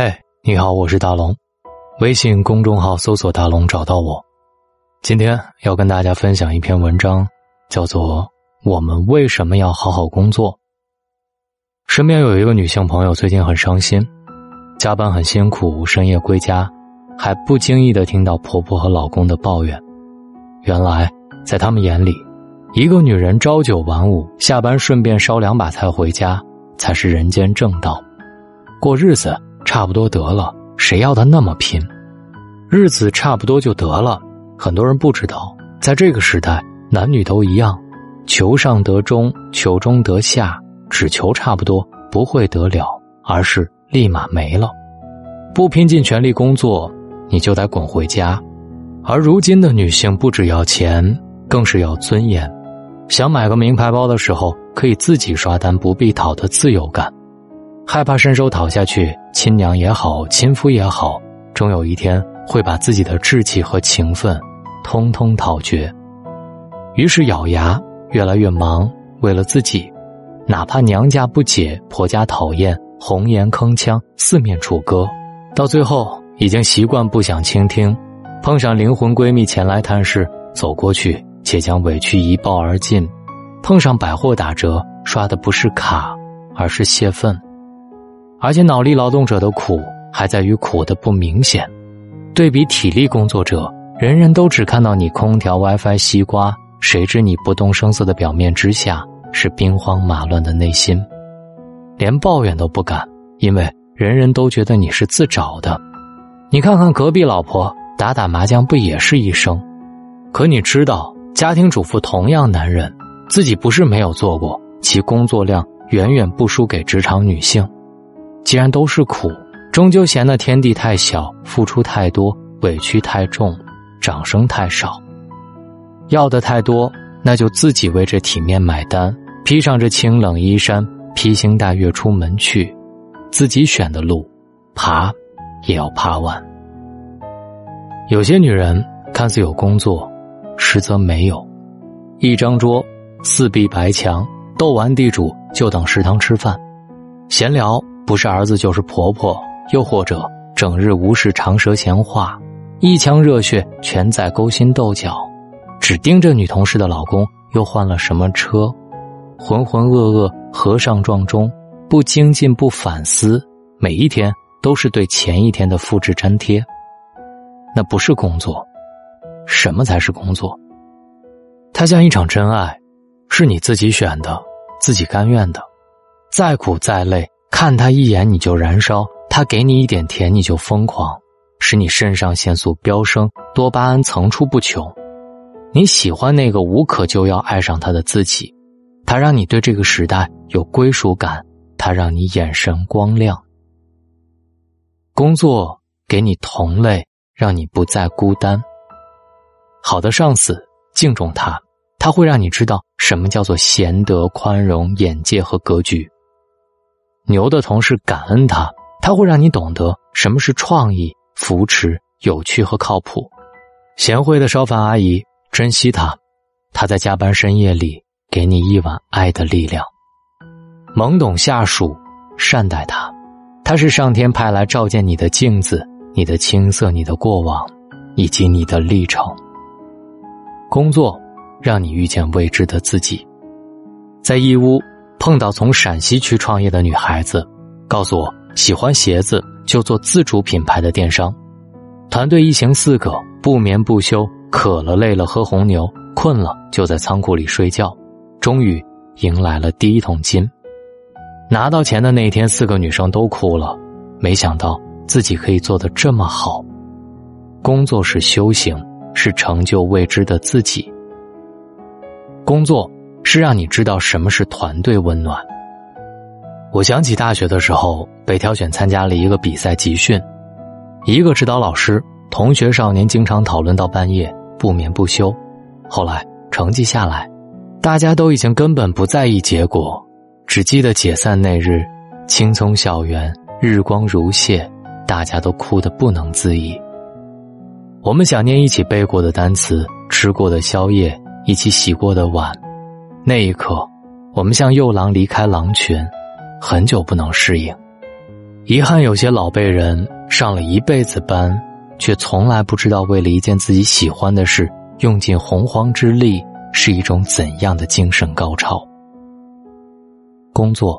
嘿，你好，我是大龙，微信公众号搜索“大龙”找到我。今天要跟大家分享一篇文章，叫做《我们为什么要好好工作》。身边有一个女性朋友最近很伤心，加班很辛苦，深夜归家，还不经意的听到婆婆和老公的抱怨。原来，在他们眼里，一个女人朝九晚五，下班顺便烧两把菜回家，才是人间正道。过日子。差不多得了，谁要他那么拼？日子差不多就得了。很多人不知道，在这个时代，男女都一样，求上得中，求中得下，只求差不多，不会得了，而是立马没了。不拼尽全力工作，你就得滚回家。而如今的女性不只要钱，更是要尊严。想买个名牌包的时候，可以自己刷单，不必讨得自由感。害怕伸手讨下去，亲娘也好，亲夫也好，终有一天会把自己的志气和情分，通通讨绝。于是咬牙，越来越忙，为了自己，哪怕娘家不解，婆家讨厌，红颜铿锵，四面楚歌，到最后已经习惯不想倾听。碰上灵魂闺蜜前来探视，走过去且将委屈一抱而尽。碰上百货打折，刷的不是卡，而是泄愤。而且脑力劳动者的苦还在于苦的不明显，对比体力工作者，人人都只看到你空调、WiFi、西瓜，谁知你不动声色的表面之下是兵荒马乱的内心，连抱怨都不敢，因为人人都觉得你是自找的。你看看隔壁老婆打打麻将不也是一生？可你知道，家庭主妇同样男人，自己不是没有做过，其工作量远远不输给职场女性。既然都是苦，终究嫌那天地太小，付出太多，委屈太重，掌声太少。要的太多，那就自己为这体面买单，披上这清冷衣衫，披星戴月出门去，自己选的路，爬也要爬完。有些女人看似有工作，实则没有，一张桌，四壁白墙，斗完地主就等食堂吃饭，闲聊。不是儿子就是婆婆，又或者整日无事长舌闲话，一腔热血全在勾心斗角，只盯着女同事的老公又换了什么车，浑浑噩噩和尚撞钟，不精进不反思，每一天都是对前一天的复制粘贴。那不是工作，什么才是工作？它像一场真爱，是你自己选的，自己甘愿的，再苦再累。看他一眼你就燃烧，他给你一点甜你就疯狂，使你肾上腺素飙升，多巴胺层出不穷。你喜欢那个无可救药爱上他的自己，他让你对这个时代有归属感，他让你眼神光亮。工作给你同类，让你不再孤单。好的上司敬重他，他会让你知道什么叫做贤德、宽容、眼界和格局。牛的同事感恩他，他会让你懂得什么是创意、扶持、有趣和靠谱。贤惠的烧饭阿姨珍惜他，他在加班深夜里给你一碗爱的力量。懵懂下属善待他，他是上天派来照见你的镜子，你的青涩、你的过往，以及你的历程。工作让你遇见未知的自己，在义乌。碰到从陕西去创业的女孩子，告诉我喜欢鞋子就做自主品牌的电商。团队一行四个不眠不休，渴了累了喝红牛，困了就在仓库里睡觉。终于迎来了第一桶金。拿到钱的那天，四个女生都哭了。没想到自己可以做得这么好。工作是修行，是成就未知的自己。工作。是让你知道什么是团队温暖。我想起大学的时候被挑选参加了一个比赛集训，一个指导老师，同学少年经常讨论到半夜，不眠不休。后来成绩下来，大家都已经根本不在意结果，只记得解散那日，青葱校园，日光如泻，大家都哭得不能自已。我们想念一起背过的单词，吃过的宵夜，一起洗过的碗。那一刻，我们像幼狼离开狼群，很久不能适应，遗憾有些老辈人上了一辈子班，却从来不知道为了一件自己喜欢的事，用尽洪荒之力是一种怎样的精神高潮。工作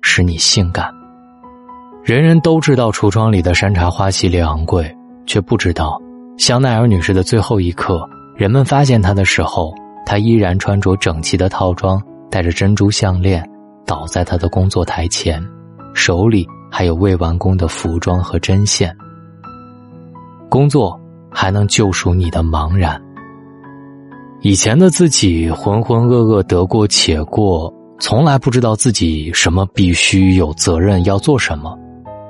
使你性感。人人都知道橱窗里的山茶花系列昂贵，却不知道香奈儿女士的最后一刻，人们发现她的时候，他依然穿着整齐的套装，戴着珍珠项链，倒在他的工作台前，手里还有未完工的服装和针线。工作还能救赎你的茫然。以前的自己浑浑噩噩，得过且过，从来不知道自己什么必须有责任要做什么。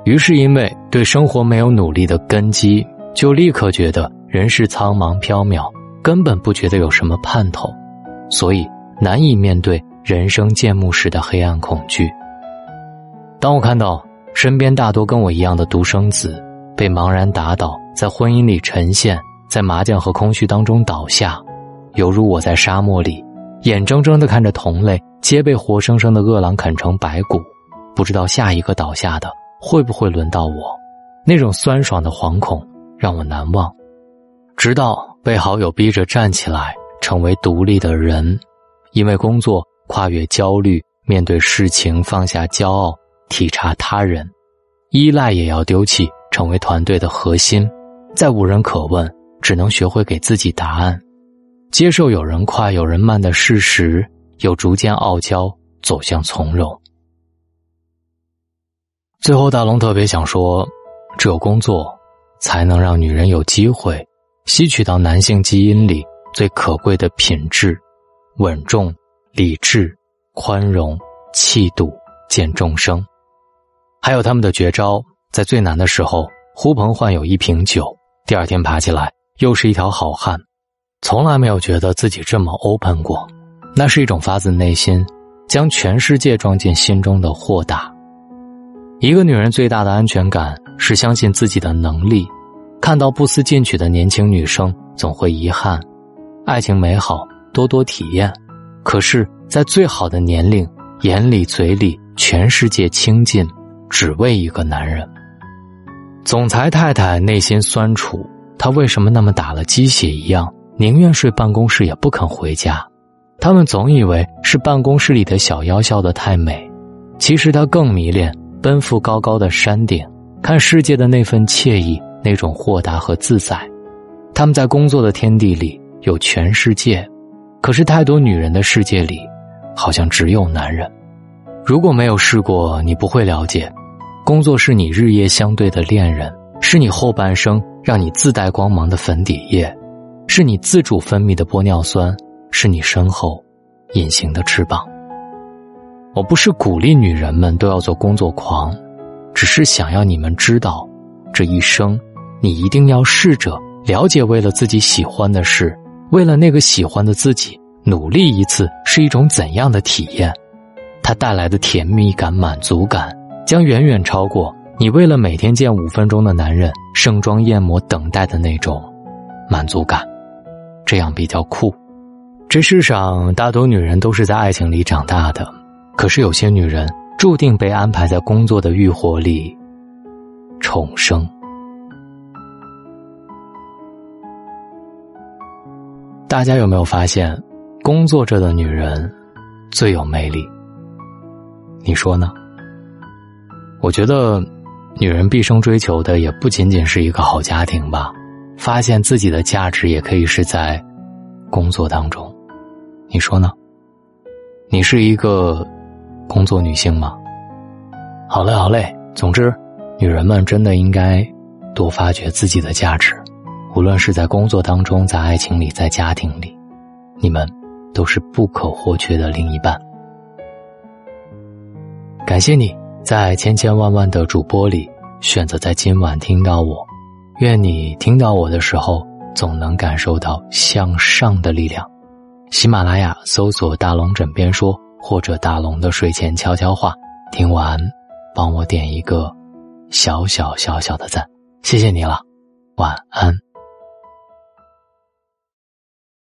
于是，因为对生活没有努力的根基，就立刻觉得人世苍茫缥缈，根本不觉得有什么盼头，所以难以面对人生渐幕时的黑暗恐惧。当我看到身边大多跟我一样的独生子被茫然打倒，在婚姻里沉陷，在麻将和空虚当中倒下，犹如我在沙漠里，眼睁睁的看着同类皆被活生生的饿狼啃成白骨，不知道下一个倒下的。会不会轮到我？那种酸爽的惶恐让我难忘，直到被好友逼着站起来，成为独立的人，因为工作跨越焦虑，面对事情放下骄傲，体察他人，依赖也要丢弃，成为团队的核心，再无人可问，只能学会给自己答案，接受有人快有人慢的事实，又逐渐傲娇，走向从容。最后，大龙特别想说，只有工作，才能让女人有机会吸取到男性基因里最可贵的品质：稳重、理智、宽容、气度、见众生。还有他们的绝招，在最难的时候呼朋唤友一瓶酒，第二天爬起来又是一条好汉。从来没有觉得自己这么 open 过，那是一种发自内心，将全世界装进心中的豁达。一个女人最大的安全感是相信自己的能力。看到不思进取的年轻女生，总会遗憾。爱情美好，多多体验。可是，在最好的年龄，眼里嘴里全世界倾尽，只为一个男人。总裁太太内心酸楚，她为什么那么打了鸡血一样，宁愿睡办公室也不肯回家？他们总以为是办公室里的小妖笑得太美，其实她更迷恋。奔赴高高的山顶，看世界的那份惬意，那种豁达和自在。他们在工作的天地里有全世界，可是太多女人的世界里，好像只有男人。如果没有试过，你不会了解。工作是你日夜相对的恋人，是你后半生让你自带光芒的粉底液，是你自主分泌的玻尿酸，是你身后隐形的翅膀。我不是鼓励女人们都要做工作狂，只是想要你们知道，这一生，你一定要试着了解，为了自己喜欢的事，为了那个喜欢的自己，努力一次是一种怎样的体验？它带来的甜蜜感、满足感，将远远超过你为了每天见五分钟的男人盛装艳抹等待的那种满足感。这样比较酷。这世上大多女人都是在爱情里长大的。可是有些女人注定被安排在工作的欲火里重生。大家有没有发现，工作着的女人最有魅力？你说呢？我觉得，女人毕生追求的也不仅仅是一个好家庭吧。发现自己的价值，也可以是在工作当中。你说呢？你是一个。工作女性吗？好嘞，好嘞。总之，女人们真的应该多发掘自己的价值，无论是在工作当中，在爱情里，在家庭里，你们都是不可或缺的另一半。感谢你在千千万万的主播里选择在今晚听到我，愿你听到我的时候总能感受到向上的力量。喜马拉雅搜索“大龙枕边说”。或者大龙的睡前悄悄话，听完，帮我点一个小小小小的赞，谢谢你了，晚安。